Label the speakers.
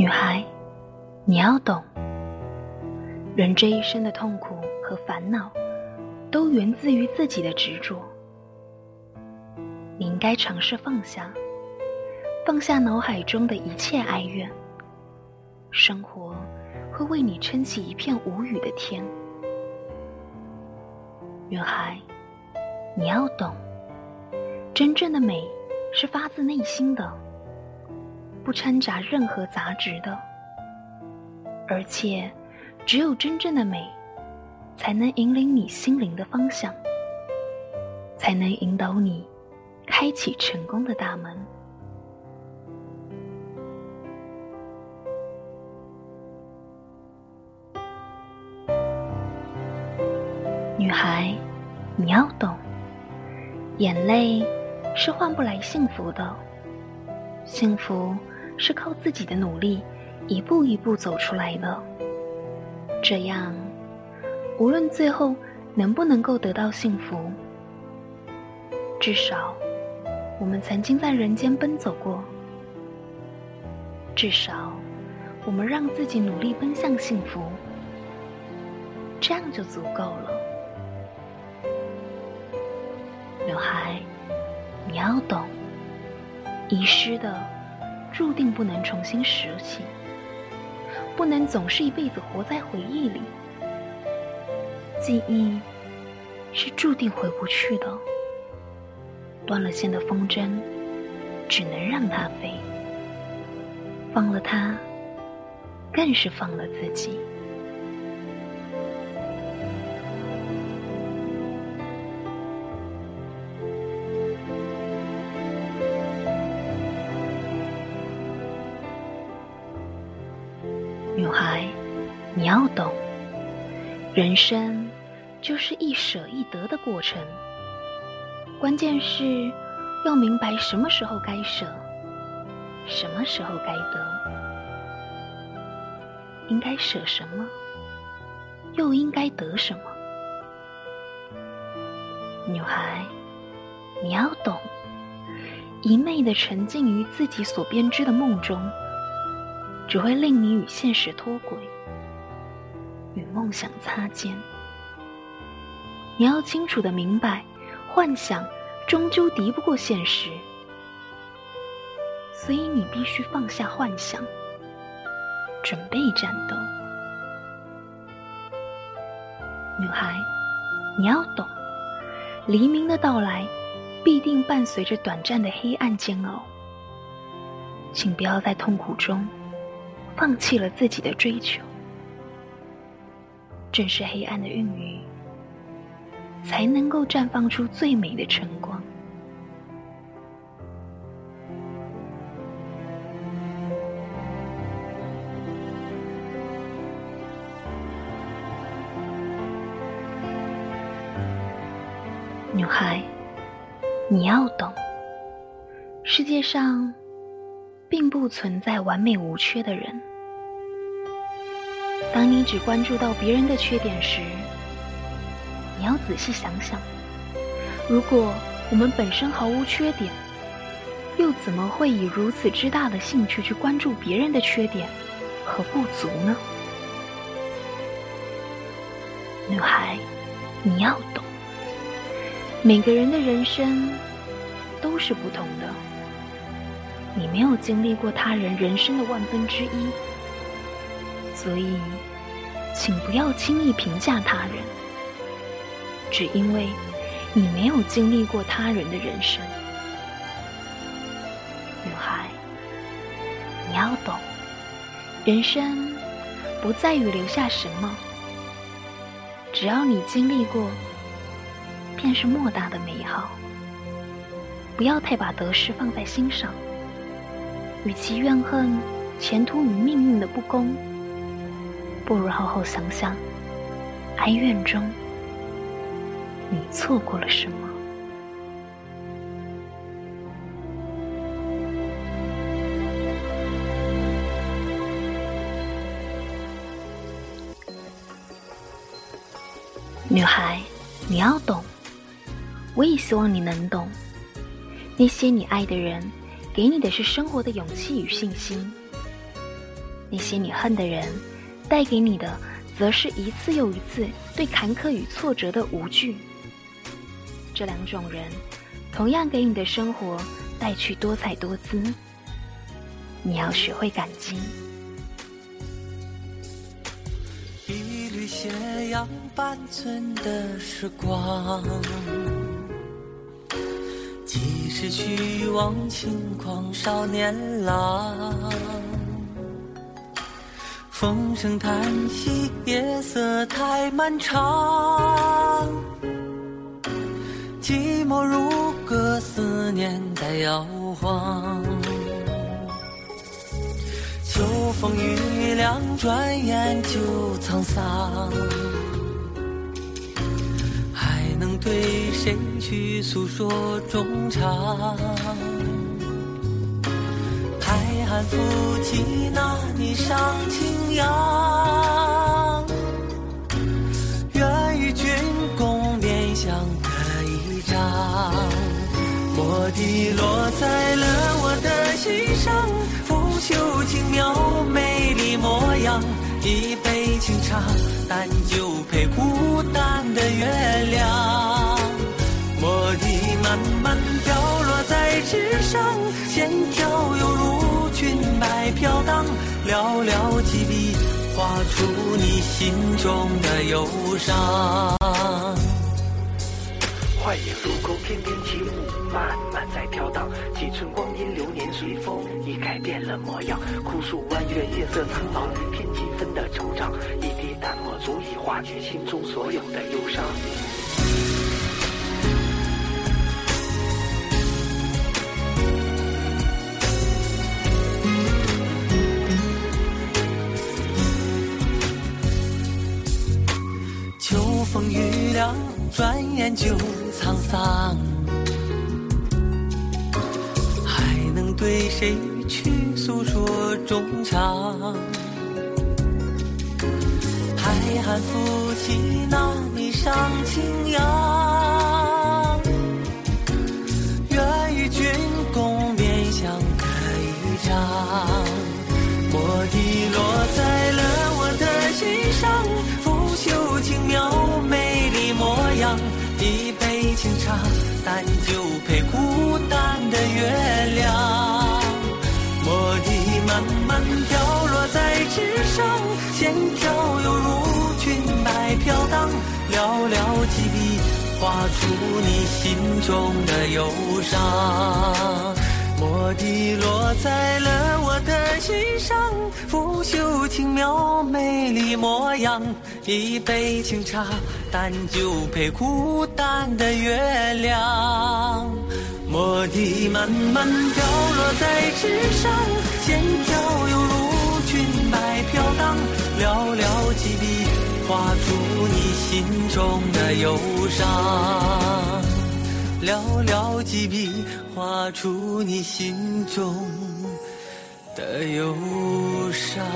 Speaker 1: 女孩，你要懂，人这一生的痛苦和烦恼，都源自于自己的执着。你应该尝试放下，放下脑海中的一切哀怨，生活会为你撑起一片无语的天。女孩，你要懂，真正的美是发自内心的。不掺杂任何杂质的，而且只有真正的美，才能引领你心灵的方向，才能引导你开启成功的大门。女孩，你要懂，眼泪是换不来幸福的，幸福。是靠自己的努力，一步一步走出来的。这样，无论最后能不能够得到幸福，至少我们曾经在人间奔走过。至少，我们让自己努力奔向幸福，这样就足够了。女孩，你要懂，遗失的。注定不能重新拾起，不能总是一辈子活在回忆里。记忆是注定回不去的，断了线的风筝，只能让它飞。放了它，更是放了自己。你要懂，人生就是一舍一得的过程。关键是要明白什么时候该舍，什么时候该得，应该舍什么，又应该得什么。女孩，你要懂，一昧的沉浸于自己所编织的梦中。只会令你与现实脱轨，梦想擦肩。你要清楚的明白，幻想终究敌不过现实，所以你必须放下幻想，准备战斗。女孩，你要懂，黎明的到来必定伴随着短暂的黑暗煎熬，请不要在痛苦中。放弃了自己的追求，正是黑暗的孕育，才能够绽放出最美的晨光。女孩，你要懂，世界上并不存在完美无缺的人。当你只关注到别人的缺点时，你要仔细想想：如果我们本身毫无缺点，又怎么会以如此之大的兴趣去关注别人的缺点和不足呢？女孩，你要懂，每个人的人生都是不同的，你没有经历过他人人生的万分之一。所以，请不要轻易评价他人，只因为你没有经历过他人的人生。女孩，你要懂，人生不在于留下什么，只要你经历过，便是莫大的美好。不要太把得失放在心上，与其怨恨前途与命运的不公。不如好好想想，哀怨中你错过了什么？女孩，你要懂，我也希望你能懂。那些你爱的人，给你的是生活的勇气与信心。那些你恨的人，带给你的，则是一次又一次对坎坷与挫折的无惧。这两种人，同样给你的生活带去多彩多姿。你要学会感激。
Speaker 2: 一缕斜阳半寸的时光，几时去往轻狂少年郎？风声叹息，夜色太漫长，寂寞如歌，思念在摇晃。秋风雨凉，转眼就沧桑。还能对谁去诉说衷肠？海汉夫妻那霓裳轻扬，愿与君共勉香的一张。墨滴落在了我的心上。拂袖轻描美丽模样，一杯清茶，淡酒配孤单的月亮。墨滴慢慢飘落在纸上，线条犹如飘荡，寥寥几笔，画出你心中的忧伤。
Speaker 3: 幻影如钩，翩翩起舞，慢慢在飘荡。几寸光阴，流年随风已改变了模样。枯树弯月，夜色苍茫，添几分的惆怅。一滴淡墨，足以化解心中所有的忧伤。
Speaker 2: 谁去诉说衷肠？海汉夫妻那霓裳轻扬，线条犹如裙摆飘荡。寥寥几笔，画出你心中的忧伤。墨滴落在了我的心上，拂袖轻描美丽模样。一杯清茶，淡酒配孤单的月亮。墨滴慢慢飘落在纸上，线条犹如出你心中的忧伤。寥寥几笔，画出你心中的忧伤。